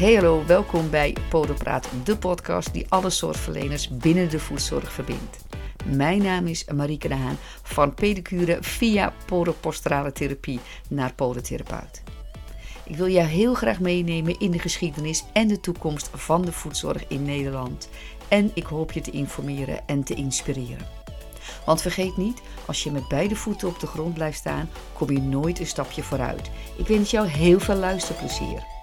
Hey hallo, welkom bij Podopraat, de podcast die alle zorgverleners binnen de voedzorg verbindt. Mijn naam is Marieke de Haan van pedicure via podoposturale therapie naar podotherapeut. Ik wil jou heel graag meenemen in de geschiedenis en de toekomst van de voedzorg in Nederland. En ik hoop je te informeren en te inspireren. Want vergeet niet, als je met beide voeten op de grond blijft staan, kom je nooit een stapje vooruit. Ik wens jou heel veel luisterplezier.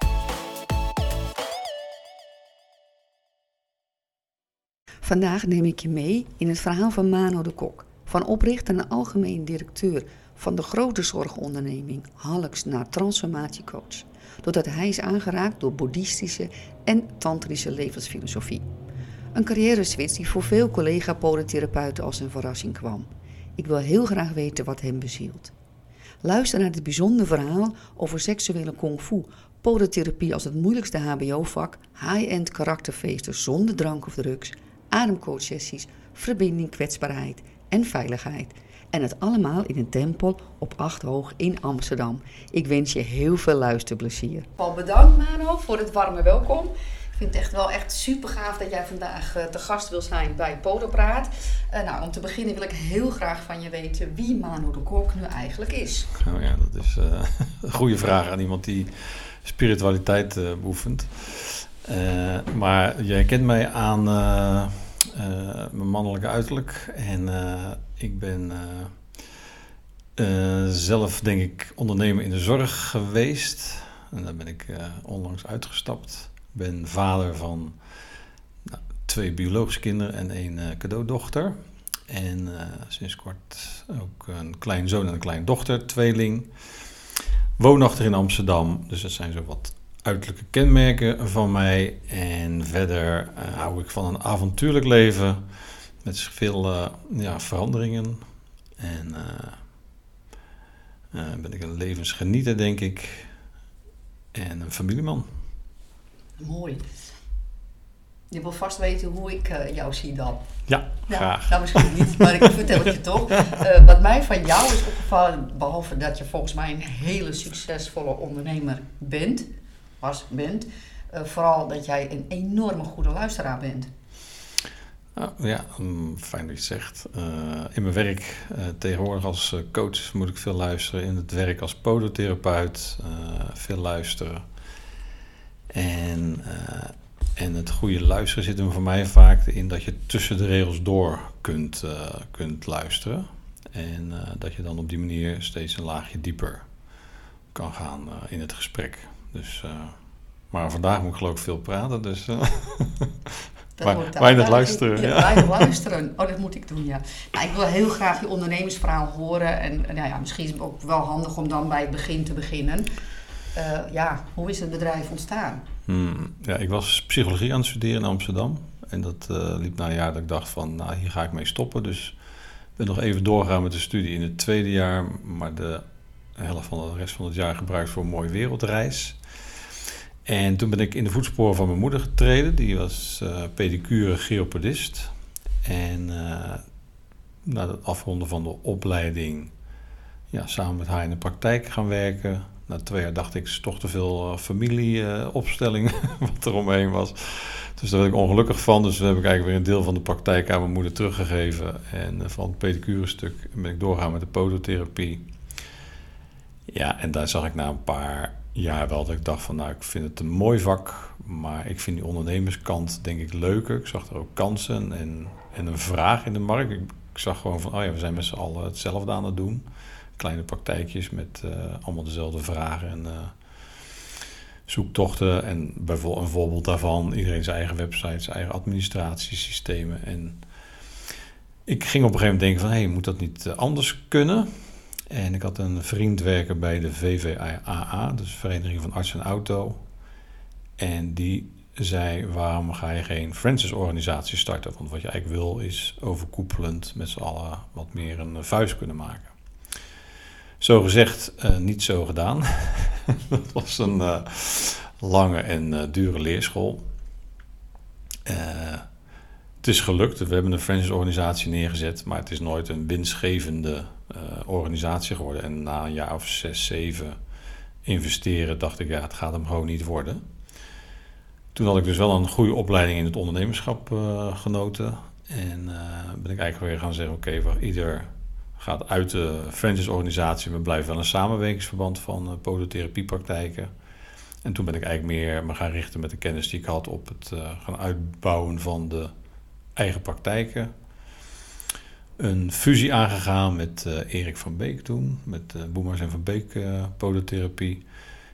Vandaag neem ik je mee in het verhaal van Mano de Kok, van oprichter en algemeen directeur van de grote zorgonderneming Halks naar transformatiecoach, doordat hij is aangeraakt door boeddhistische en tantrische levensfilosofie. Een carrière-switch die voor veel collega-podotherapeuten als een verrassing kwam. Ik wil heel graag weten wat hem bezielt. Luister naar dit bijzondere verhaal over seksuele kung fu, als het moeilijkste HBO-vak, high-end karakterfeesten zonder drank of drugs, ademcoachsessies, verbinding, kwetsbaarheid en veiligheid. En het allemaal in een tempel op acht hoog in Amsterdam. Ik wens je heel veel luisterplezier. Paul, bedankt Mano voor het warme welkom. Ik vind het echt wel echt super gaaf dat jij vandaag uh, te gast wil zijn bij Podopraat. Uh, nou, om te beginnen wil ik heel graag van je weten wie Mano de Kok nu eigenlijk is. Oh ja, dat is uh, een goede vraag aan iemand die spiritualiteit beoefent. maar jij kent mij aan mijn mannelijke uiterlijk en ik ben zelf, denk ik, ondernemer in de zorg geweest. En daar ben ik onlangs uitgestapt ben vader van nou, twee biologische kinderen en één cadeaudochter. En sinds kort ook een kleinzoon en een kleindochter, tweeling. Woonachtig in Amsterdam, dus dat zijn zo wat uiterlijke kenmerken van mij. En verder uh, hou ik van een avontuurlijk leven met veel ja, veranderingen. En ben ik een levensgenieter, denk ik. En een familieman. Mooi. Je wil vast weten hoe ik uh, jou zie dan. Ja, nou, graag. Nou, misschien niet, maar ik vertel het je toch. Uh, wat mij van jou is opgevallen, behalve dat je volgens mij een hele succesvolle ondernemer bent, was, bent, uh, vooral dat jij een enorme goede luisteraar bent. Ah, ja, um, fijn dat je het zegt. in mijn werk tegenwoordig als coach moet ik veel luisteren. In het werk als podotherapeut veel luisteren. En, en het goede luisteren zit hem voor mij vaak in dat je tussen de regels door kunt, kunt luisteren. En dat je dan op die manier steeds een laagje dieper kan gaan in het gesprek. Dus, maar vandaag moet ik geloof ik veel praten, dus weinig luisteren. Ja, ja. Weinig luisteren. Oh, dat moet ik doen, ja. Nou, ik wil heel graag je ondernemersverhaal horen. En nou ja, misschien is het ook wel handig om dan bij het begin te beginnen. Uh, ja, hoe is het bedrijf ontstaan? Hmm, ja, ik was psychologie aan het studeren in Amsterdam. En dat uh, liep na een jaar dat ik dacht van, nou, hier ga ik mee stoppen. Dus ik ben nog even doorgegaan met de studie in het tweede jaar. Maar de helft van de rest van het jaar gebruikt voor een mooie wereldreis. En toen ben ik in de voetsporen van mijn moeder getreden. Die was uh, pedicure geopedist. En na het afronden van de opleiding... Ja, samen met haar in de praktijk gaan werken na twee jaar dacht ik, is toch te veel uh, familieopstelling wat er omheen was. Dus daar werd ik ongelukkig van. Dus heb ik eigenlijk weer een deel van de praktijk aan mijn moeder teruggegeven. En van het pedicure stuk ben ik doorgaan met de podotherapie. Ja, en daar zag ik na een paar jaar wel dat ik dacht van... nou, ik vind het een mooi vak, maar ik vind die ondernemerskant denk ik leuker. Ik zag er ook kansen en, en een vraag in de markt. Ik, zag gewoon van, oh ja, we zijn met z'n allen hetzelfde aan het doen kleine praktijkjes met uh, allemaal dezelfde vragen en uh, zoektochten. En bijvoorbeeld een voorbeeld daarvan, iedereen zijn eigen website, zijn eigen administratiesystemen. En ik ging op een gegeven moment denken van, hé, moet dat niet eh, anders kunnen? En ik had een vriend werken bij de VVAA, dus Vereniging van Arts en Auto. En die zei, waarom ga je geen franchise-organisatie starten? Want wat je eigenlijk wil is overkoepelend met z'n allen wat meer een vuist kunnen maken. Zo gezegd, uh, niet zo gedaan. dat was een uh, lange en uh, dure leerschool. het is gelukt. We hebben een franchise-organisatie neergezet, maar het is nooit een winstgevende organisatie geworden. En na een jaar of zes, zeven investeren, dacht ik, ja, het gaat hem gewoon niet worden. Toen had ik dus wel een goede opleiding in het ondernemerschap genoten. En ben ik eigenlijk weer gaan zeggen, oké, okay, ieder gaat uit de franchise-organisatie, maar blijft wel een samenwerkingsverband van podotherapiepraktijken. En toen ben ik eigenlijk meer me gaan richten met de kennis die ik had op het gaan uitbouwen van de eigen praktijken een fusie aangegaan met uh, Erik van Beek toen. Met uh, Boemers en van Beek uh, podotherapie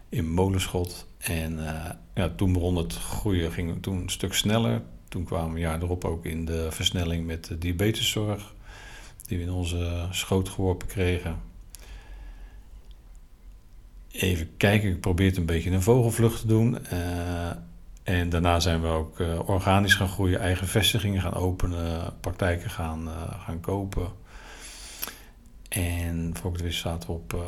in Molenschot. En ja, toen begon het groeien, ging toen een stuk sneller. Toen kwamen we jaar erop ook in de versnelling met de diabeteszorg. Die we in onze schoot geworpen kregen. Even kijken, ik probeer het een beetje een vogelvlucht te doen. En daarna zijn we ook uh, organisch gaan groeien, eigen vestigingen gaan openen, praktijken gaan, uh, gaan kopen. En voor ik het wist zaten we op uh,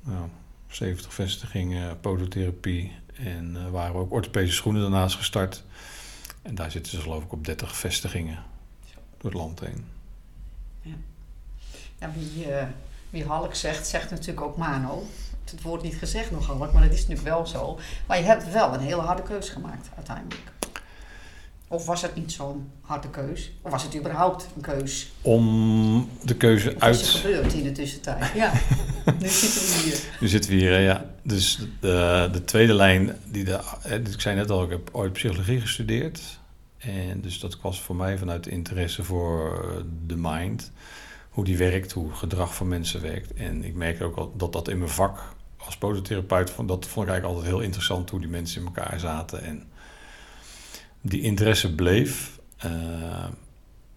nou, 70 vestigingen, podotherapie. En waren we ook orthopedische schoenen daarnaast gestart. En daar zitten ze geloof ik op 30 vestigingen door het land heen. Ja. ja wie, wie Halk zegt, zegt natuurlijk ook Mano het woord niet gezegd nogal, maar dat is natuurlijk wel zo. Maar je hebt wel een hele harde keus gemaakt uiteindelijk. Of was het niet zo'n harde keus? Of was het überhaupt een keus? Om de keuze uit... Wat is er gebeurd in de tussentijd? Ja, nu zitten we hier. Nu zitten we hier, ja. Dus de, de tweede lijn, die de, ik zei net al, ik heb ooit psychologie gestudeerd. En dus dat was voor mij vanuit interesse voor de mind. Hoe die werkt, hoe gedrag van mensen werkt. En ik merk ook al dat dat in mijn vak als podotherapeut, dat vond ik eigenlijk altijd heel interessant hoe die mensen in elkaar zaten. En die interesse bleef. Uh,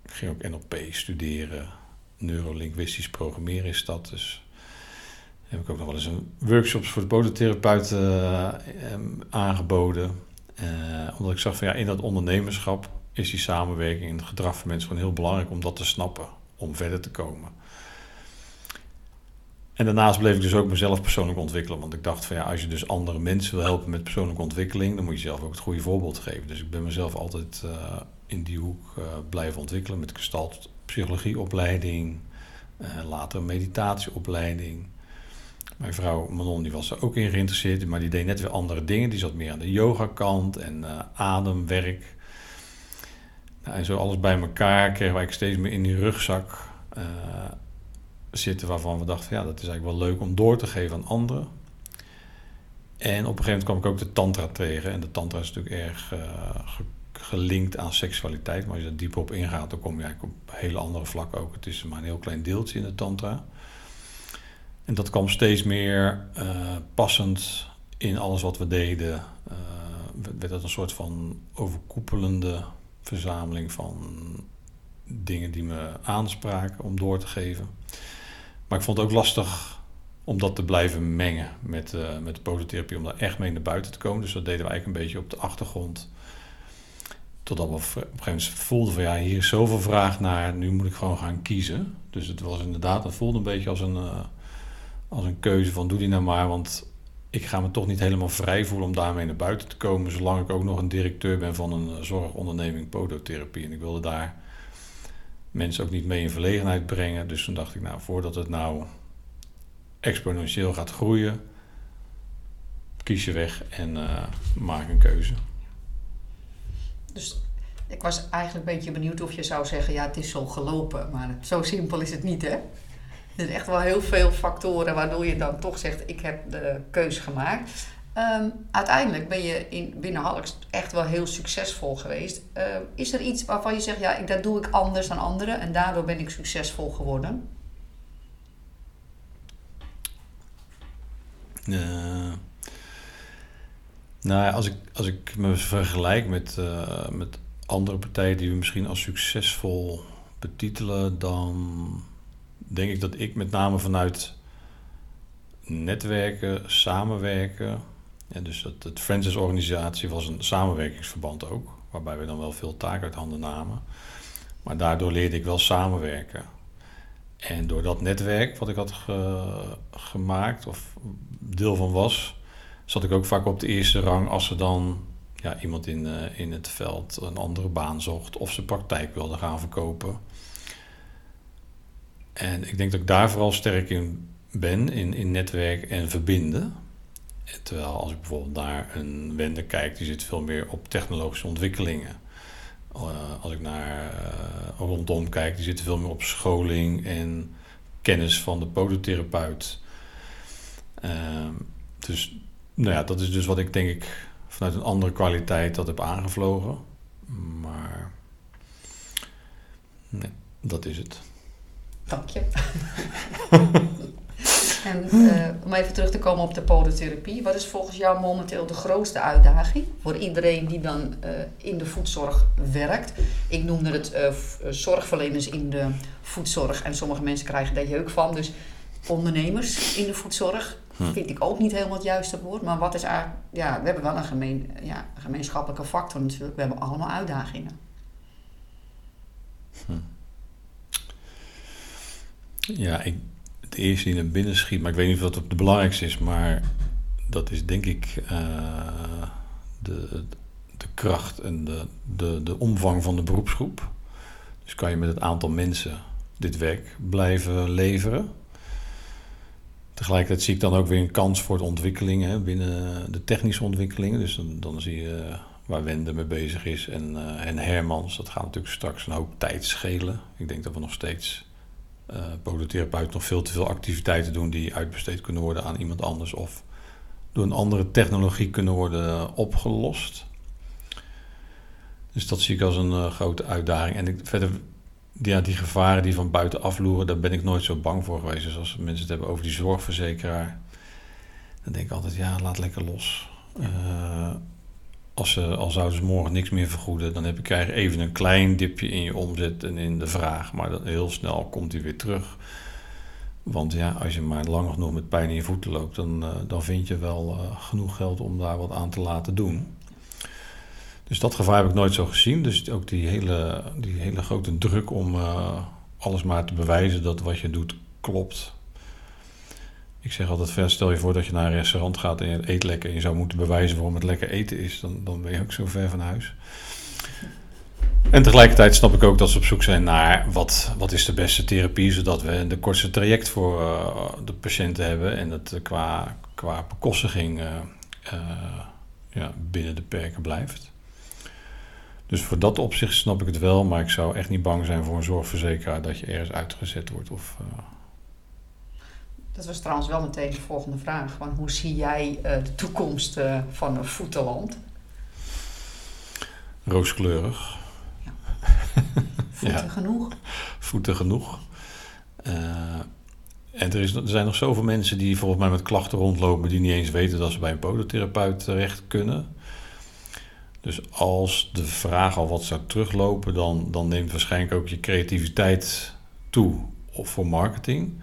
ik ging ook NLP studeren. Neurolinguistisch programmeren is dat. Dus heb ik ook nog wel eens een workshops voor de podotherapeuten uh, aangeboden. Uh, omdat ik zag van ja, in dat ondernemerschap is die samenwerking en het gedrag van mensen gewoon heel belangrijk om dat te snappen, om verder te komen. En daarnaast bleef ik dus ook mezelf persoonlijk ontwikkelen. Want ik dacht van ja, als je dus andere mensen wil helpen met persoonlijke ontwikkeling, dan moet je zelf ook het goede voorbeeld geven. Dus ik ben mezelf altijd uh, in die hoek uh, blijven ontwikkelen met gestalt psychologieopleiding, uh, later meditatieopleiding. Mijn vrouw Manon die was er ook in geïnteresseerd, maar die deed net weer andere dingen. Die zat meer aan de yoga kant en ademwerk. Nou, en zo alles bij elkaar kregen wij steeds meer in die rugzak zitten waarvan we dachten, ja, dat is eigenlijk wel leuk om door te geven aan anderen. En op een gegeven moment kwam ik ook de tantra tegen. En de tantra is natuurlijk erg uh, gelinkt aan seksualiteit. Maar als je er dieper op ingaat, dan kom je eigenlijk op hele andere vlakken ook. Het is maar een heel klein deeltje in de tantra. En dat kwam steeds meer uh, passend in alles wat we deden. Uh, werd dat een soort van overkoepelende verzameling van dingen die me aanspraken om door te geven. Maar ik vond het ook lastig om dat te blijven mengen met, uh, met de om daar echt mee naar buiten te komen. Dus dat deden we eigenlijk een beetje op de achtergrond. Totdat we op een gegeven moment voelden van ja, hier is zoveel vraag naar, nu moet ik gewoon gaan kiezen. Dus het was inderdaad, het voelde een beetje als een, uh, als een keuze van doe die nou maar, want ik ga me toch niet helemaal vrij voelen om daarmee naar buiten te komen, zolang ik ook nog een directeur ben van een eh, zorgonderneming podotherapie. En ik wilde daar mensen ook niet mee in verlegenheid brengen. Dus toen dacht ik, nou, voordat het nou exponentieel gaat groeien, kies je weg en uh, maak een keuze. Dus ik was eigenlijk een beetje benieuwd of je zou zeggen, ja, het is zo gelopen. Maar zo simpel is het niet, hè? Er zijn echt wel heel veel factoren waardoor je dan toch zegt, ik heb de keuze gemaakt. Um, uiteindelijk ben je in, binnen Halks echt wel heel succesvol geweest. Uh, is er iets waarvan je zegt, ja, dat doe ik anders dan anderen en daardoor ben ik succesvol geworden? Uh, nou als ik, als ik me vergelijk met, uh, met andere partijen die we misschien als succesvol betitelen, dan denk ik dat ik met name vanuit netwerken, samenwerken, en dus dat, het Francis-organisatie was een samenwerkingsverband ook, waarbij we dan wel veel taken uit handen namen. Maar daardoor leerde ik wel samenwerken. En door dat netwerk wat ik had gemaakt, of deel van was, zat ik ook vaak op de eerste rang als er dan ja, iemand in, uh, in het veld een andere baan zocht of zijn praktijk wilde gaan verkopen. En ik denk dat ik daar vooral sterk in ben, in, in netwerk en verbinden. Terwijl als ik bijvoorbeeld naar een wende kijk, die zit veel meer op technologische ontwikkelingen. Uh, als ik naar uh, rondom kijk, die zitten veel meer op scholing en kennis van de podotherapeut. Uh, dus nou ja, dat is dus wat ik denk ik vanuit een andere kwaliteit dat heb aangevlogen. Maar nee, dat is het. Dank je. en uh, om even terug te komen op de podotherapie. Wat is volgens jou momenteel de grootste uitdaging voor iedereen die dan uh, in de voedzorg werkt? Ik noemde het uh, zorgverleners in de voedzorg en sommige mensen krijgen daar jeuk van. Dus ondernemers in de voedzorg hm. vind ik ook niet helemaal het juiste woord. Maar wat is eigenlijk, ja, we hebben wel een gemeen, ja, gemeenschappelijke factor natuurlijk. We hebben allemaal uitdagingen. Hm. Ja, ik, het eerste die naar binnen schiet, maar ik weet niet dat het belangrijkste is, maar dat is denk ik uh, de, de kracht en de, de, de omvang van de beroepsgroep. Dus kan je met het aantal mensen dit werk blijven leveren. Tegelijkertijd zie ik dan ook weer een kans voor de ontwikkelingen binnen de technische ontwikkelingen. Dus dan, dan zie je waar Wende mee bezig is en, uh, en Hermans. Dat gaat natuurlijk straks een hoop tijd schelen. Ik denk dat we nog steeds uh, podotherapeut nog veel te veel activiteiten doen die uitbesteed kunnen worden aan iemand anders of door een andere technologie kunnen worden opgelost. Dus dat zie ik als een uh, grote uitdaging. En ik, verder, ja, die gevaren die van buiten afloeren, daar ben ik nooit zo bang voor geweest. Dus als mensen het hebben over die zorgverzekeraar, dan denk ik altijd, ja, laat lekker los. Uh, als ze, al zouden ze morgen niks meer vergoeden, dan heb je, krijg je even een klein dipje in je omzet en in de vraag. Maar dan heel snel komt hij weer terug. Want ja, als je maar lang genoeg met pijn in je voeten loopt, dan, uh, dan vind je wel uh, genoeg geld om daar wat aan te laten doen. Dus dat gevaar heb ik nooit zo gezien. Dus ook die hele, die hele grote druk om uh, alles maar te bewijzen dat wat je doet klopt. Ik zeg altijd, stel je voor dat je naar een restaurant gaat en je eet lekker en je zou moeten bewijzen waarom het lekker eten is, dan, dan ben je ook zo ver van huis. En tegelijkertijd snap ik ook dat ze op zoek zijn naar wat, wat is de beste therapie, zodat we de kortste traject voor uh, de patiënten hebben en dat qua, qua bekostiging uh, uh, ja, binnen de perken blijft. Dus voor dat opzicht snap ik het wel, maar ik zou echt niet bang zijn voor een zorgverzekeraar dat je ergens uitgezet wordt of dat was trouwens wel meteen de volgende vraag. Van hoe zie jij uh, de toekomst uh, van een voetenland? Rooskleurig. Ja. Voeten ja. genoeg. Voeten genoeg. Uh, en er, is, er zijn nog zoveel mensen die volgens mij met klachten rondlopen... die niet eens weten dat ze bij een podotherapeut terecht kunnen. Dus als de vraag al wat zou teruglopen... dan, dan neemt waarschijnlijk ook je creativiteit toe of voor marketing...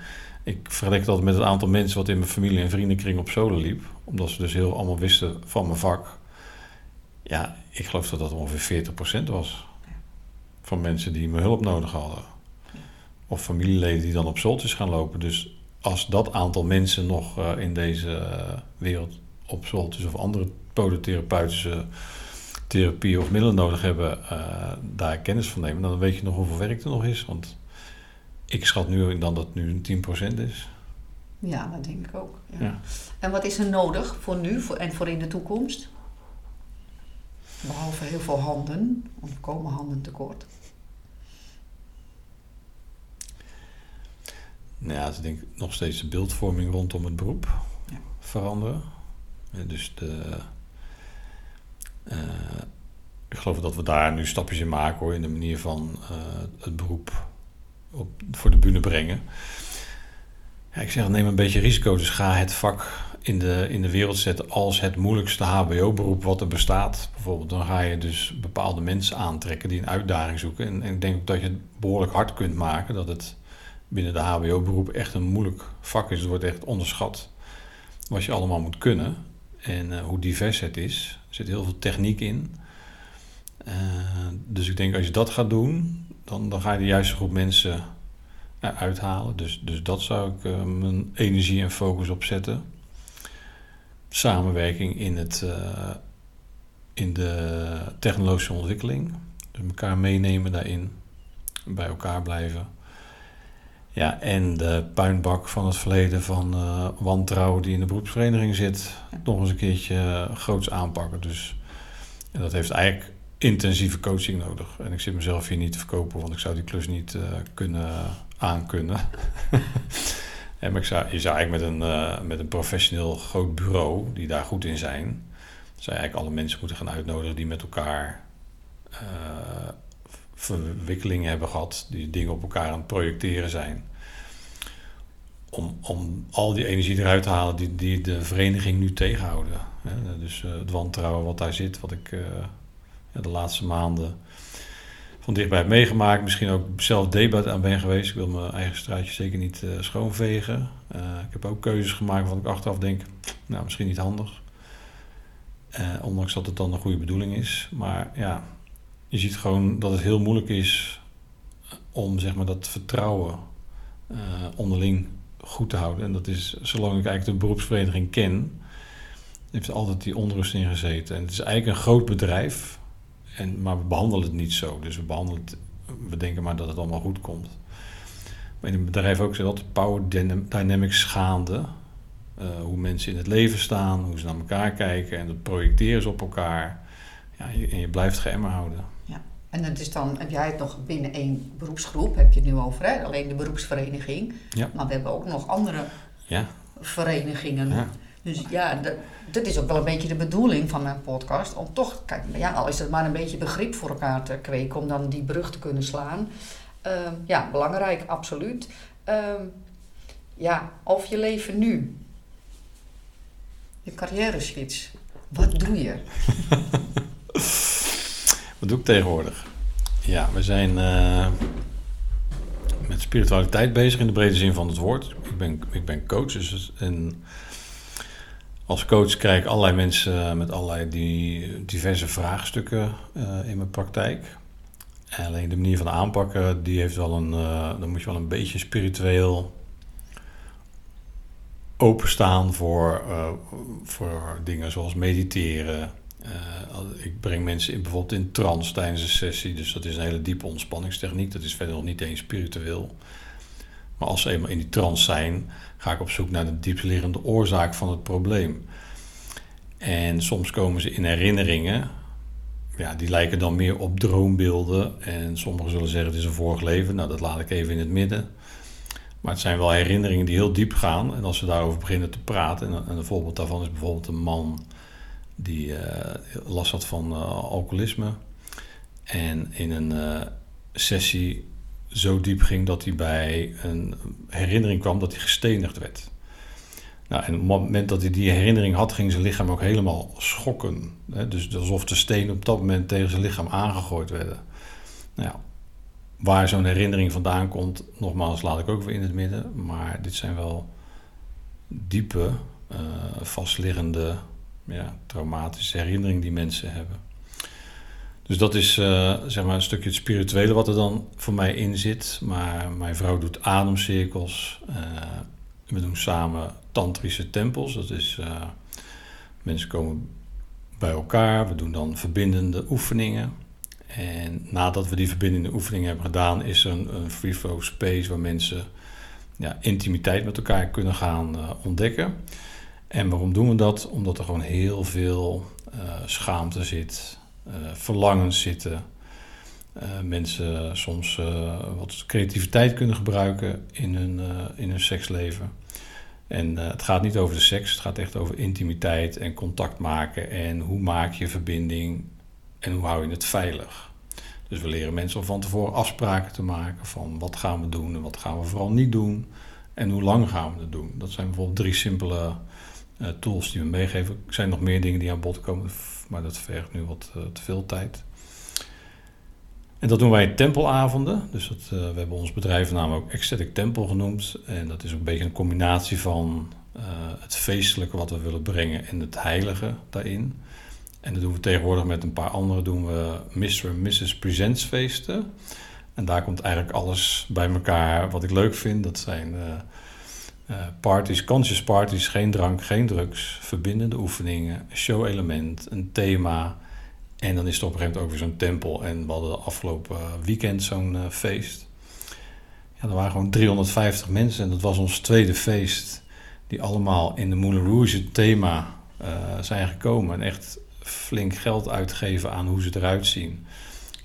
Ik vergelijk dat met het aantal mensen wat in mijn familie- en vriendenkring op zolen liep. Omdat ze dus heel allemaal wisten van mijn vak. Ja, ik geloof dat dat ongeveer 40% was. Van mensen die mijn hulp nodig hadden. Of familieleden die dan op zoltjes gaan lopen. Dus als dat aantal mensen nog uh, in deze uh, wereld op zoltjes of andere podotherapeutische therapie of middelen nodig hebben, uh, daar kennis van nemen, dan weet je nog hoeveel werk er nog is. Want ik schat nu dan dat het nu een 10% is. Ja, dat denk ik ook. Ja. ja. En wat is er nodig voor nu voor, en voor in de toekomst? Behalve heel veel handen, want er komen handen tekort. Nou ja, ik denk nog steeds de beeldvorming rondom het beroep ja. veranderen. dus de, uh, ik geloof dat we daar nu stapjes in maken hoor, in de manier van uh, het beroep voor de bühne brengen. Ja, ik zeg, neem een beetje risico. Dus ga het vak in de, in de wereld zetten als het moeilijkste HBO-beroep wat er bestaat. Bijvoorbeeld, dan ga je dus bepaalde mensen aantrekken die een uitdaging zoeken. En, en ik denk dat je het behoorlijk hard kunt maken dat het binnen de HBO-beroep echt een moeilijk vak is. Het wordt echt onderschat wat je allemaal moet kunnen. En uh, hoe divers het is. Er zit heel veel techniek in. Uh, dus ik denk als je dat gaat doen, dan, dan ga je de juiste groep mensen uithalen. Dus, dus dat zou ik uh, mijn energie en focus op zetten. Samenwerking in, het, uh, in de technologische ontwikkeling. Dus elkaar meenemen daarin. Bij elkaar blijven. Ja, en de puinbak van het verleden van uh, wantrouwen die in de beroepsvereniging zit, nog eens een keertje groots aanpakken. Dus en dat heeft eigenlijk intensieve coaching nodig. En ik zit mezelf hier niet te verkopen, want ik zou die klus niet uh, kunnen aankunnen. en maar ik je zou eigenlijk met een, met een professioneel groot bureau, die daar goed in zijn, zou je eigenlijk alle mensen moeten gaan uitnodigen die met elkaar verwikkelingen hebben gehad, die dingen op elkaar aan het projecteren zijn. Om, om al die energie eruit te halen die, die de vereniging nu tegenhouden. Dus het wantrouwen wat daar zit, wat ik de laatste maanden van dichtbij meegemaakt. Misschien ook zelf debat aan ben geweest. Ik wil mijn eigen straatje zeker niet uh, schoonvegen. ik heb ook keuzes gemaakt waarvan ik achteraf denk, nou misschien niet handig. ondanks dat het dan een goede bedoeling is. Maar ja, je ziet gewoon dat het heel moeilijk is om zeg maar, dat vertrouwen onderling goed te houden. En dat is, zolang ik eigenlijk de beroepsvereniging ken, heeft altijd die onrust in gezeten. En het is eigenlijk een groot bedrijf, en, maar we behandelen het niet zo. Dus we behandelen het, we denken maar dat het allemaal goed komt. Maar in het bedrijf ook zit altijd power dynamics gaande. Uh, hoe mensen in het leven staan, hoe ze naar elkaar kijken en dat projecteren ze op elkaar. Ja, en je blijft geëmmer houden. En dat is dan, heb jij het nog binnen één beroepsgroep, heb je het nu over, hè? alleen de beroepsvereniging. Ja. Maar we hebben ook nog andere ja. verenigingen. Ja. Dus ja, dat, is ook wel een beetje de bedoeling van mijn podcast. Om toch, kijk, ja, al is het maar een beetje begrip voor elkaar te kweken, om dan die brug te kunnen slaan. Uh, ja, belangrijk, absoluut. Uh, ja, of je leven nu. Je carrière switch. Wat doe je? Wat doe ik tegenwoordig? Ja, we zijn uh, met spiritualiteit bezig in de brede zin van het woord. Ik ben, ik ben coach dus, en als coach krijg ik allerlei mensen met allerlei die, diverse vraagstukken uh, in mijn praktijk. En alleen de manier van aanpakken, die heeft wel een, dan moet je wel een beetje spiritueel openstaan voor, voor dingen zoals mediteren, ik breng mensen in, bijvoorbeeld in trance tijdens een sessie. Dus dat is een hele diepe ontspanningstechniek. Dat is verder nog niet eens spiritueel. Maar als ze eenmaal in die trance zijn, ga ik op zoek naar de diepstliggende oorzaak van het probleem. En soms komen ze in herinneringen. Ja, die lijken dan meer op droombeelden. En sommigen zullen zeggen het is een vorig leven. Nou, dat laat ik even in het midden. Maar het zijn wel herinneringen die heel diep gaan. En als we daarover beginnen te praten, en een voorbeeld daarvan is bijvoorbeeld een man die uh, last had van uh, alcoholisme. En in een uh, sessie zo diep ging dat hij bij een herinnering kwam dat hij gestenigd werd. Nou, en op het moment dat hij die herinnering had, ging zijn lichaam ook helemaal schokken. Hè? Dus alsof de stenen op dat moment tegen zijn lichaam aangegooid werden. Nou, waar zo'n herinnering vandaan komt, nogmaals laat ik ook weer in het midden. Maar dit zijn wel diepe, vastliggende ja, traumatische herinnering die mensen hebben. Dus dat is uh, zeg maar een stukje het spirituele wat er dan voor mij in zit. Maar mijn vrouw doet ademcirkels. Uh, we doen samen tantrische tempels. Dat is, uh, mensen komen bij elkaar. We doen dan verbindende oefeningen. En nadat we die verbindende oefeningen hebben gedaan, is er een, free flow space waar mensen ja, intimiteit met elkaar kunnen gaan ontdekken. En waarom doen we dat? Omdat er gewoon heel veel schaamte zit, verlangens zitten. Uh, mensen soms wat creativiteit kunnen gebruiken in hun, in hun seksleven. En het gaat niet over de seks, het gaat echt over intimiteit en contact maken. En hoe maak je verbinding en hoe hou je het veilig. Dus we leren mensen om van tevoren afspraken te maken van wat gaan we doen en wat gaan we vooral niet doen. En hoe lang gaan we het doen. Dat zijn bijvoorbeeld drie simpele tools die we meegeven. Er zijn nog meer dingen die aan bod komen, maar dat vergt nu wat uh, te veel tijd. En dat doen wij in tempelavonden. Dus dat, uh, we hebben ons bedrijfnaam ook Ecstatic Temple genoemd. En dat is een beetje een combinatie van het feestelijke wat we willen brengen en het heilige daarin. En dat doen we tegenwoordig met een paar andere doen we Mr. en Mrs. Presents feesten. En daar komt eigenlijk alles bij elkaar wat ik leuk vind. Dat zijn parties, conscious parties, geen drank, geen drugs, verbindende oefeningen, show-element, een thema. En dan is het op een gegeven moment ook weer zo'n tempel. En we hadden afgelopen weekend zo'n uh, feest. ja, er waren gewoon 350 mensen en dat was ons tweede feest. Die allemaal in de Moulin Rouge thema zijn gekomen. En echt flink geld uitgeven aan hoe ze eruit zien.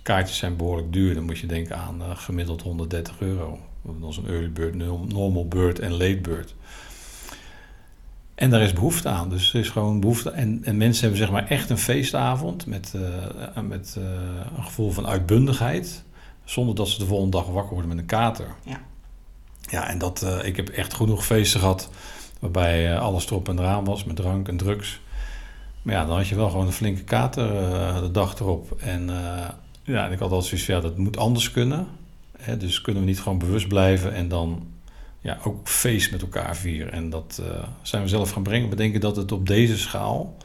Kaartjes zijn behoorlijk duur. Dan moet je denken aan gemiddeld 130 euro. Dat is een early bird, normal bird en late bird. En daar is behoefte aan. Dus er is gewoon behoefte. En, en mensen hebben zeg maar echt een feestavond met, uh, met uh, een gevoel van uitbundigheid. Zonder dat ze de volgende dag wakker worden met een kater. Ja. Ja, en dat, uh, ik heb echt genoeg feesten gehad waarbij alles erop en eraan was met drank en drugs. Maar ja, dan had je wel gewoon een flinke kater de dag erop. En ja, en ik had altijd zoiets van, ja, dat moet anders kunnen. Hè, dus kunnen we niet gewoon bewust blijven en dan ja, ook feest met elkaar vieren. En dat uh, zijn we zelf gaan brengen. We denken dat het op deze schaal.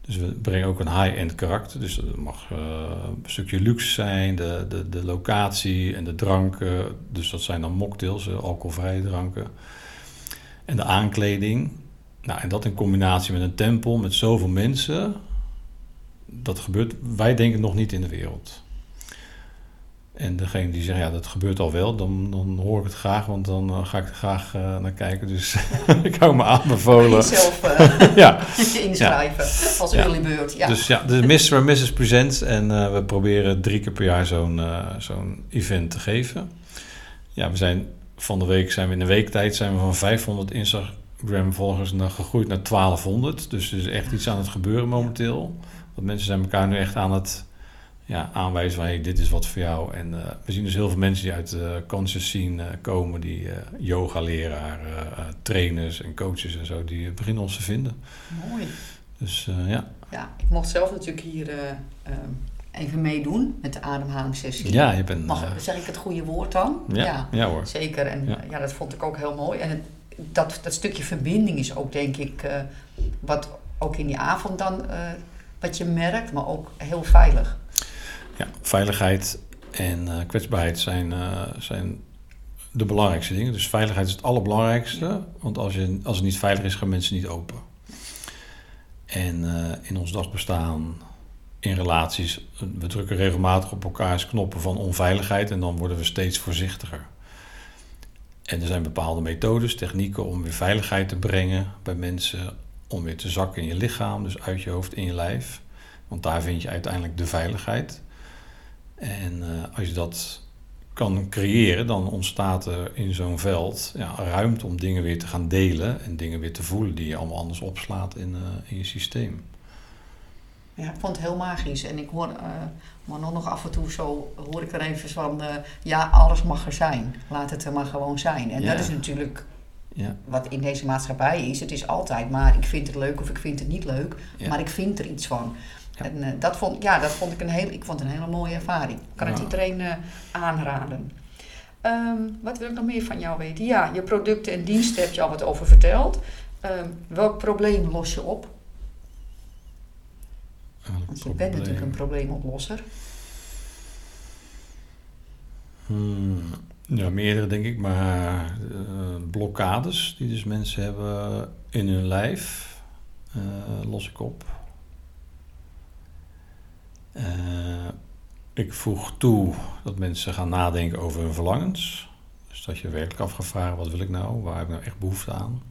Dus we brengen ook een high-end karakter. Dus het mag uh, een stukje luxe zijn, de, de, de locatie en de dranken. Dus dat zijn dan mocktails, alcoholvrije dranken. En de aankleding. Nou, en dat in combinatie met een tempel met zoveel mensen. Dat gebeurt, wij denken nog niet in de wereld. En degene die zegt, ja, dat gebeurt al wel, dan, dan hoor ik het graag, want dan uh, ga ik er graag uh, naar kijken. Dus ik hou me aanbevolen. Jezelf uh, ja. inschrijven ja. als early bird. Ja. Dus ja, de Mr. en Mrs. Presents. En we proberen drie keer per jaar zo'n zo'n event te geven. Ja, we zijn van de week, zijn we in de weektijd zijn we van 500 Instagram-volgers gegroeid naar 1200. Dus er is echt iets aan het gebeuren momenteel. Want mensen zijn elkaar nu echt aan het ja, aanwijzen van hey, dit is wat voor jou. En uh, we zien dus heel veel mensen die uit de uh, conscious scene uh, komen, die uh, yoga-leraren, trainers en coaches en zo, die beginnen ons te vinden. Mooi. Dus ja. Ja, ik mocht zelf natuurlijk hier even meedoen met de ademhalingssessie. Ja, je bent. Mag, zeg ik het goede woord dan? Ja, ja, ja hoor. Zeker. En ja. ja. dat vond ik ook heel mooi. En het, dat, dat stukje verbinding is ook, denk ik, wat ook in die avond dan wat je merkt, maar ook heel veilig. Ja, veiligheid en uh, kwetsbaarheid zijn, uh, zijn de belangrijkste dingen. Dus veiligheid is het allerbelangrijkste. Want als, je, als het niet veilig is, gaan mensen niet open. En uh, in ons dagbestaan, in relaties, we drukken regelmatig op elkaars knoppen van onveiligheid en dan worden we steeds voorzichtiger. En er zijn bepaalde methodes, technieken om weer veiligheid te brengen bij mensen, om weer te zakken in je lichaam, dus uit je hoofd in je lijf. Want daar vind je uiteindelijk de veiligheid. En uh, als je dat kan creëren, dan ontstaat er in zo'n veld ja, ruimte om dingen weer te gaan delen en dingen weer te voelen die je allemaal anders opslaat in, uh, in je systeem. Ja, ik vond het heel magisch. En ik hoor, uh, maar nog af en toe zo hoor ik er even van, ja, alles mag er zijn. Laat het er maar gewoon zijn. En ja. dat is natuurlijk ja. wat in deze maatschappij is. Het is altijd maar ik vind het leuk of ik vind het niet leuk, maar ik vind er iets van. Ja. En uh, dat, vond, ja, dat vond ik een, heel, ik vond een hele mooie ervaring. Ik kan het iedereen uh, aanraden. Um, wat wil ik nog meer van jou weten? Ja, je producten en diensten heb je al wat over verteld. Um, welk probleem los je op? Want je bent natuurlijk een probleemoplosser. Hmm, ja, meerdere denk ik, maar uh, blokkades die dus mensen hebben in hun lijf los ik op. Uh, ik voeg toe dat mensen gaan nadenken over hun verlangens. Dus dat je werkelijk af gaat vragen, wat wil ik nou? Waar heb ik nou echt behoefte aan?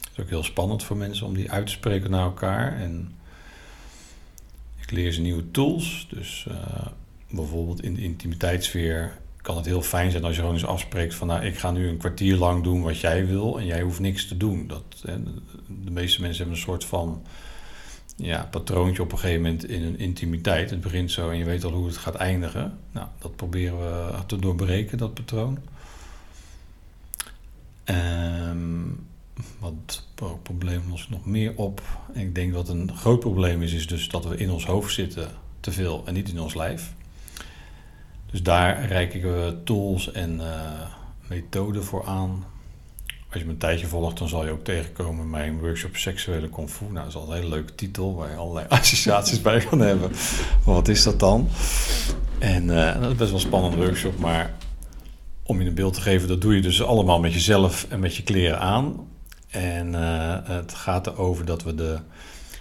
Het is ook heel spannend voor mensen om die uit te spreken naar elkaar. En ik leer ze nieuwe tools. Dus uh, bijvoorbeeld in de intimiteitssfeer kan het heel fijn zijn als je gewoon eens afspreekt van... nou, ik ga nu een kwartier lang doen wat jij wil en jij hoeft niks te doen. Dat, de meeste mensen hebben een soort van ja, patroontje op een gegeven moment in een intimiteit. Het begint zo en je weet al hoe het gaat eindigen. Nou, dat proberen we te doorbreken, dat patroon. Um, wat probleem los nog meer op? ik denk dat een groot probleem is, is dus dat we in ons hoofd zitten te veel en niet in ons lijf. Dus daar reiken we tools en uh, methoden voor aan als je me een tijdje volgt, dan zal je ook tegenkomen mijn workshop Seksuele Kung Fu. Nou, dat is al een hele leuke titel waar je allerlei associaties bij kan hebben. Wat is dat dan? En uh, dat is best wel een spannende workshop, maar om je een beeld te geven, dat doe je dus allemaal met jezelf en met je kleren aan. En uh, het gaat erover dat we de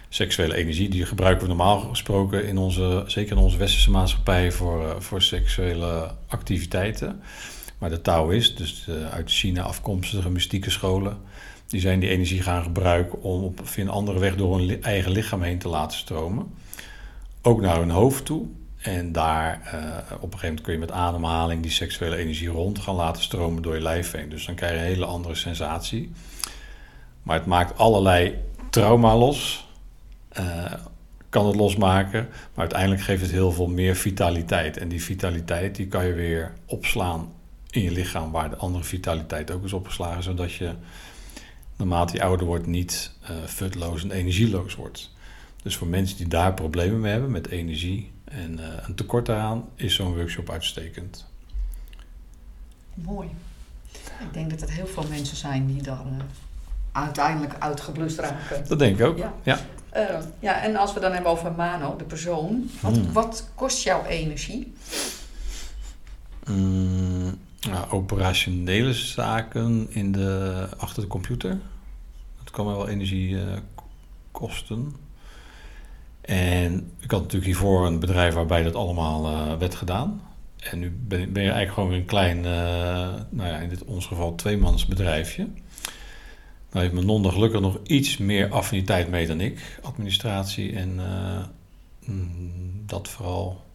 seksuele energie, die gebruiken we normaal gesproken in onze, zeker in onze westerse maatschappij voor, uh, voor seksuele activiteiten. Maar de Taoïst, dus de uit China afkomstige mystieke scholen, die zijn die energie gaan gebruiken om op een andere weg door hun eigen lichaam heen te laten stromen. Ook naar hun hoofd toe. En daar uh, op een gegeven moment kun je met ademhaling die seksuele energie rond gaan laten stromen door je lijf heen. Dus dan krijg je een hele andere sensatie. Maar het maakt allerlei trauma los. Uh, kan het losmaken. Maar uiteindelijk geeft het heel veel meer vitaliteit. En die vitaliteit die kan je weer opslaan in je lichaam, waar de andere vitaliteit ook is opgeslagen, zodat je naarmate je ouder wordt niet uh, futloos en energieloos wordt. Dus voor mensen die daar problemen mee hebben met energie en uh, een tekort daaraan, is zo'n workshop uitstekend. Mooi. Ik denk dat er heel veel mensen zijn die dan uh, uiteindelijk uitgeblust raken. Dat denk ik ook. Ja. ja. Uh, ja, en als we dan hebben over Mano, de persoon, wat, hmm. wat kost jouw energie? Mm, nou, operationele zaken in de, achter de computer. Dat kan wel energie uh, kosten. En ik had natuurlijk hiervoor een bedrijf waarbij dat allemaal uh, werd gedaan. En nu ben, ben je eigenlijk gewoon een klein, nou ja, in dit ons geval tweemans bedrijfje. Nou heeft mijn non gelukkig nog iets meer affiniteit mee dan ik. Administratie en uh, dat vooral.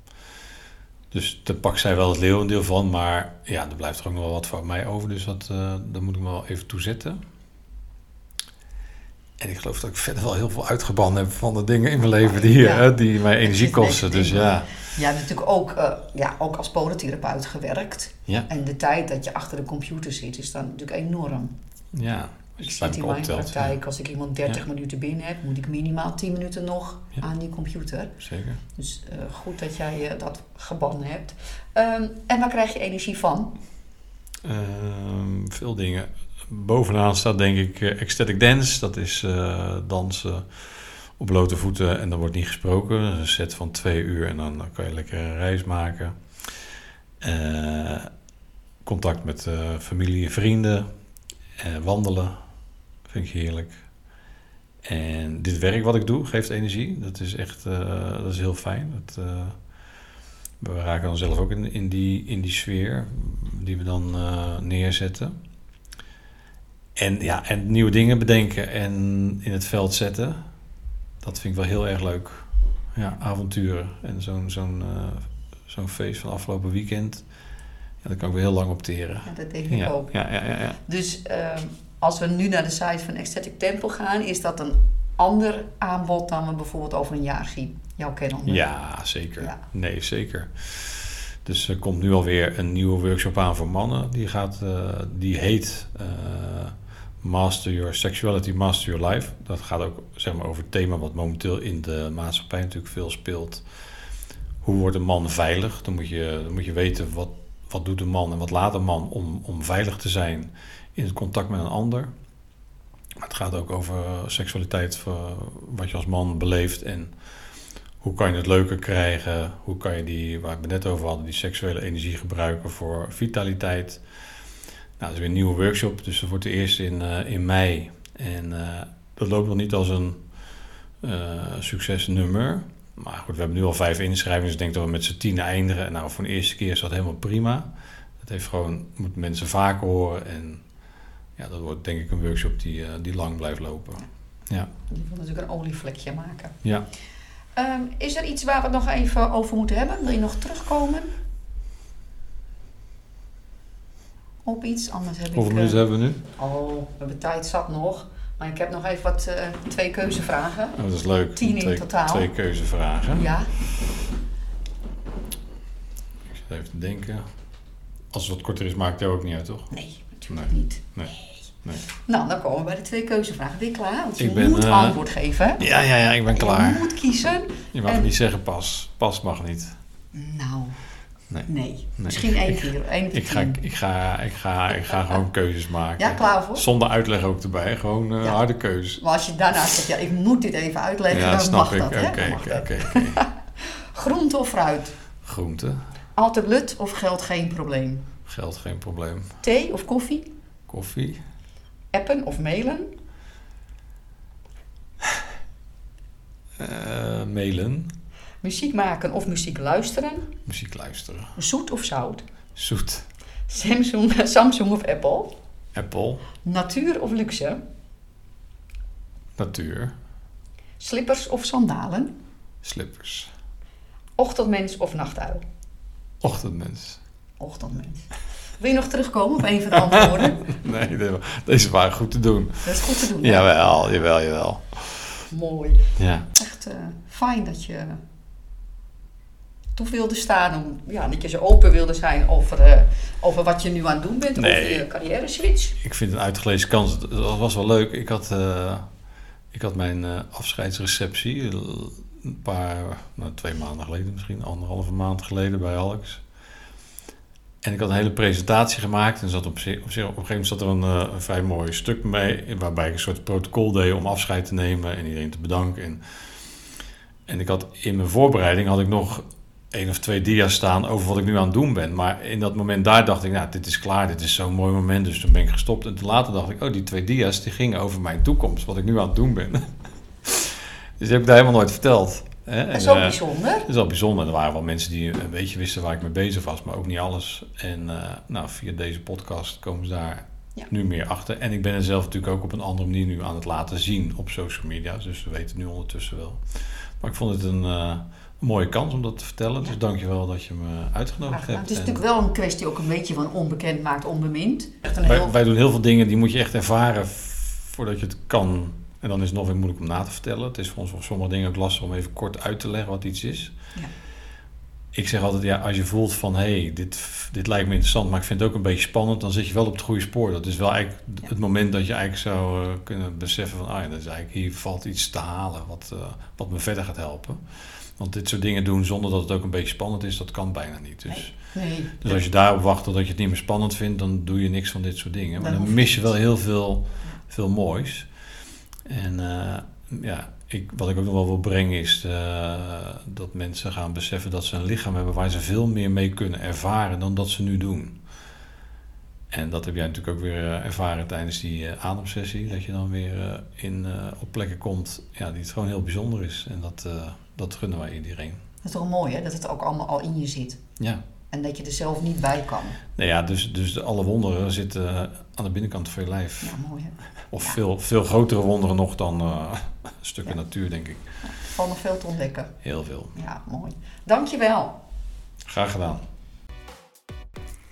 Dus daar pakt zij wel het leeuwendeel van. Maar ja, er blijft er ook nog wel wat voor mij over. Dus dat, uh, daar moet ik me wel even toe zetten. En ik geloof dat ik verder wel heel veel uitgebannen heb van de dingen in mijn leven die, ja. uh, die mij energie kosten. Dus ja. Je hebt natuurlijk ook, uh, ja, ook als podotherapeut gewerkt. Ja. En de tijd dat je achter de computer zit is dan natuurlijk enorm. Ja, ik zit in mijn praktijk, als ik iemand 30 minuten binnen heb, moet ik minimaal 10 minuten nog ja. aan die computer. Zeker. Dus uh, goed dat jij uh, dat gebannen hebt. Um, en waar krijg je energie van? Um, veel dingen. Bovenaan staat denk ik uh, ecstatic dance. Dat is dansen op blote voeten en dan wordt niet gesproken. Een set van twee uur en dan, dan kan je lekker een reis maken. contact met familie en vrienden. wandelen Vind ik heerlijk. En dit werk wat ik doe geeft energie. Dat is echt uh, dat is heel fijn. Dat, uh, we raken dan zelf ook in, in, die, in die sfeer die we dan uh, neerzetten. En, ja, en nieuwe dingen bedenken en in het veld zetten. Dat vind ik wel heel erg leuk. Ja, avonturen. En zo'n zo'n zo'n feest van afgelopen weekend. Ja, daar kan ik weer heel lang op teren. Ja, dat denk ik ja, ook. Ja, ja, ja, ja. Dus ehm, als we nu naar de site van Ecstatic Temple gaan, is dat een ander aanbod dan we bijvoorbeeld over een jaar zien. Jouw kennen. Ja, zeker. Ja. Nee, zeker. Dus er komt nu alweer een nieuwe workshop aan voor mannen. Die, gaat, uh, die heet uh, Master Your Sexuality, Master Your Life. Dat gaat ook zeg maar, over het thema wat momenteel in de maatschappij natuurlijk veel speelt. Hoe wordt een man veilig? Dan moet je, dan moet je weten wat, wat doet een man en wat laat een man om, om veilig te zijn in het contact met een ander. Maar het gaat ook over seksualiteit, wat je als man beleeft en hoe kan je het leuker krijgen? Hoe kan je die, waar we net over hadden, die seksuele energie gebruiken voor vitaliteit? Nou, dat is weer een nieuwe workshop, dus dat wordt de eerste in, uh, in mei. En uh, dat loopt nog niet als een uh, succesnummer. Maar goed, we hebben nu al vijf inschrijvingen, dus ik denk dat we met z'n tien eindigen. Nou, voor de eerste keer is dat helemaal prima. Het heeft gewoon, moet mensen vaker horen en ja, dat wordt denk ik een workshop die, uh, die lang blijft lopen. Ja. Die wil natuurlijk een olievlekje maken. Ja. Um, is er iets waar we het nog even over moeten hebben? Wil je nog terugkomen? Op iets? Anders heb Hoeveel minuten hebben we nu? Oh, we hebben tijd zat nog. Maar ik heb nog even wat uh, twee keuzevragen. Oh, dat is leuk. Tien twee, in totaal. Twee keuzevragen. Ja. Ik zit even te denken. Als het wat korter is, maakt het ook niet uit, toch? Nee, natuurlijk nee. niet. Nee. nee. Nou, dan komen we bij de twee keuzevragen. Ben je klaar? Want je ik ben, moet uh, antwoord geven. Ja, ja, ja, ik ben klaar. Je moet kiezen. Je mag en... niet zeggen pas. Pas mag niet. Nou, nee. nee. nee. Misschien één keer. Één ik, ga, ik, ga, ik, ga, ik ga gewoon keuzes maken. Ja, klaar voor? Zonder uitleg ook erbij. Gewoon uh, ja. harde keuzes. Maar als je daarna zegt, ja, ik moet dit even uitleggen, ja, dan snap mag ik. dat. Oké, oké, oké. Groente of fruit? Groente. Altijd lut of geld geen probleem? Geld geen probleem. Thee of koffie? Koffie. Appen of mailen? Uh, mailen. Muziek maken of muziek luisteren? Muziek luisteren. Zoet of zout? Zoet. Samsung, Samsung of Apple? Apple, Natuur of luxe? natuur, Slippers of sandalen? slippers, Ochtendmens of nachtuil? ochtendmens. Ochtendmens. Wil je nog terugkomen op een van de antwoorden? Nee, de- deze waren goed te doen. Dat is goed te doen. hè? Jawel, jawel, jawel. Mooi. Ja. Echt eh, fijn dat je toe wilde staan. Om, ja, dat je zo open wilde zijn over, eh, over wat je nu aan het doen bent. Nee. Over je carrière switch. Ik vind een uitgelezen kans. Het was wel leuk. Ik had, eh, ik had mijn afscheidsreceptie een paar, nou, twee maanden geleden misschien, anderhalve maand geleden bij Alex. En ik had een hele presentatie gemaakt en zat op, op, een gegeven moment zat er een, eh, een vrij mooi stuk mee, waarbij ik een soort protocol deed om afscheid te nemen en iedereen te bedanken. En, en ik had in mijn voorbereiding had ik nog één of twee dia's staan over wat ik nu aan het doen ben. Maar in dat moment daar dacht ik, nou, dit is klaar, dit is zo'n mooi moment, dus toen ben ik gestopt. En toen later dacht ik, oh, die twee dia's die gingen over mijn toekomst, wat ik nu aan het doen ben. dus die heb ik daar helemaal nooit verteld. Hè? Dat is En, ook eh, bijzonder. dat is wel bijzonder. Er waren wel mensen die een beetje wisten waar ik mee bezig was, maar ook niet alles. En eh, nou, via deze podcast komen ze daar Ja. nu meer achter. En ik ben er zelf natuurlijk ook op een andere manier nu aan het laten zien op social media. Dus we weten het nu ondertussen wel. Maar ik vond het een, eh, mooie kans om dat te vertellen. Dus dank je wel dat je me uitgenodigd hebt. Het is En natuurlijk wel een kwestie ook een beetje van onbekend maakt onbemind. Echt een wij, heel... wij doen heel veel dingen die moet je echt ervaren voordat je het kan. En dan is het nog weer moeilijk om na te vertellen. Het is voor ons voor sommige dingen ook lastig om even kort uit te leggen wat iets is. Ja. Ik zeg altijd, ja, als je voelt van hé, hey, dit, dit lijkt me interessant, maar ik vind het ook een beetje spannend, dan zit je wel op het goede spoor. Dat is wel eigenlijk Ja. het moment dat je eigenlijk zou eh, kunnen beseffen van, ah ja, dat is eigenlijk, hier valt iets te halen wat, eh, wat me verder gaat helpen. Want dit soort dingen doen zonder dat het ook een beetje spannend is, dat kan bijna niet. Dus, Nee. dus als je daarop wacht totdat je het niet meer spannend vindt, dan doe je niks van dit soort dingen. Maar Dan dan mis je wel heel veel, veel moois. En eh, ja, ik, wat ik ook nog wel wil brengen is eh, dat mensen gaan beseffen dat ze een lichaam hebben waar ze veel meer mee kunnen ervaren dan dat ze nu doen. En dat heb jij natuurlijk ook weer eh, ervaren tijdens die ademsessie. Dat je dan weer in, op plekken komt ja, die het gewoon heel bijzonder is. En dat, dat gunnen wij iedereen. Dat is toch mooi hè, dat het ook allemaal al in je zit. Ja. En dat je er zelf niet bij kan. Nou ja, dus, dus alle wonderen zitten eh, aan de binnenkant van je lijf. Ja, mooi hè. Of Ja. veel, veel grotere wonderen nog dan eh, stukken Ja. natuur, denk ik. Valt nog veel te ontdekken. Heel veel. Ja, mooi. Dankjewel. Graag gedaan.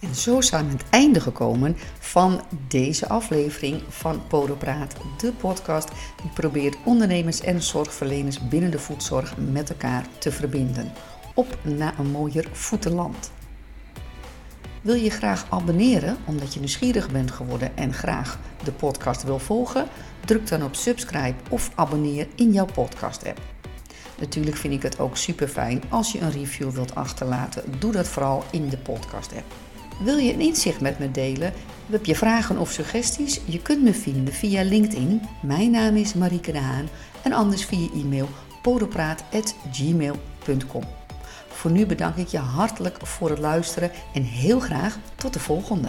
En zo zijn we aan het einde gekomen van deze aflevering van Podopraat, de podcast die probeert ondernemers en zorgverleners binnen de voedzorg met elkaar te verbinden. Op naar een mooier voetenland. Wil je graag abonneren omdat je nieuwsgierig bent geworden en graag de podcast wil volgen? Druk dan op subscribe of abonneer in jouw podcast app. Natuurlijk vind ik het ook super fijn als je een review wilt achterlaten. Doe dat vooral in de podcast app. Wil je een inzicht met me delen? Heb je vragen of suggesties? Je kunt me vinden via LinkedIn. Mijn naam is Marieke de Haan. En anders via e-mail podopraat.gmail.com. Voor nu bedank ik je hartelijk voor het luisteren en heel graag tot de volgende.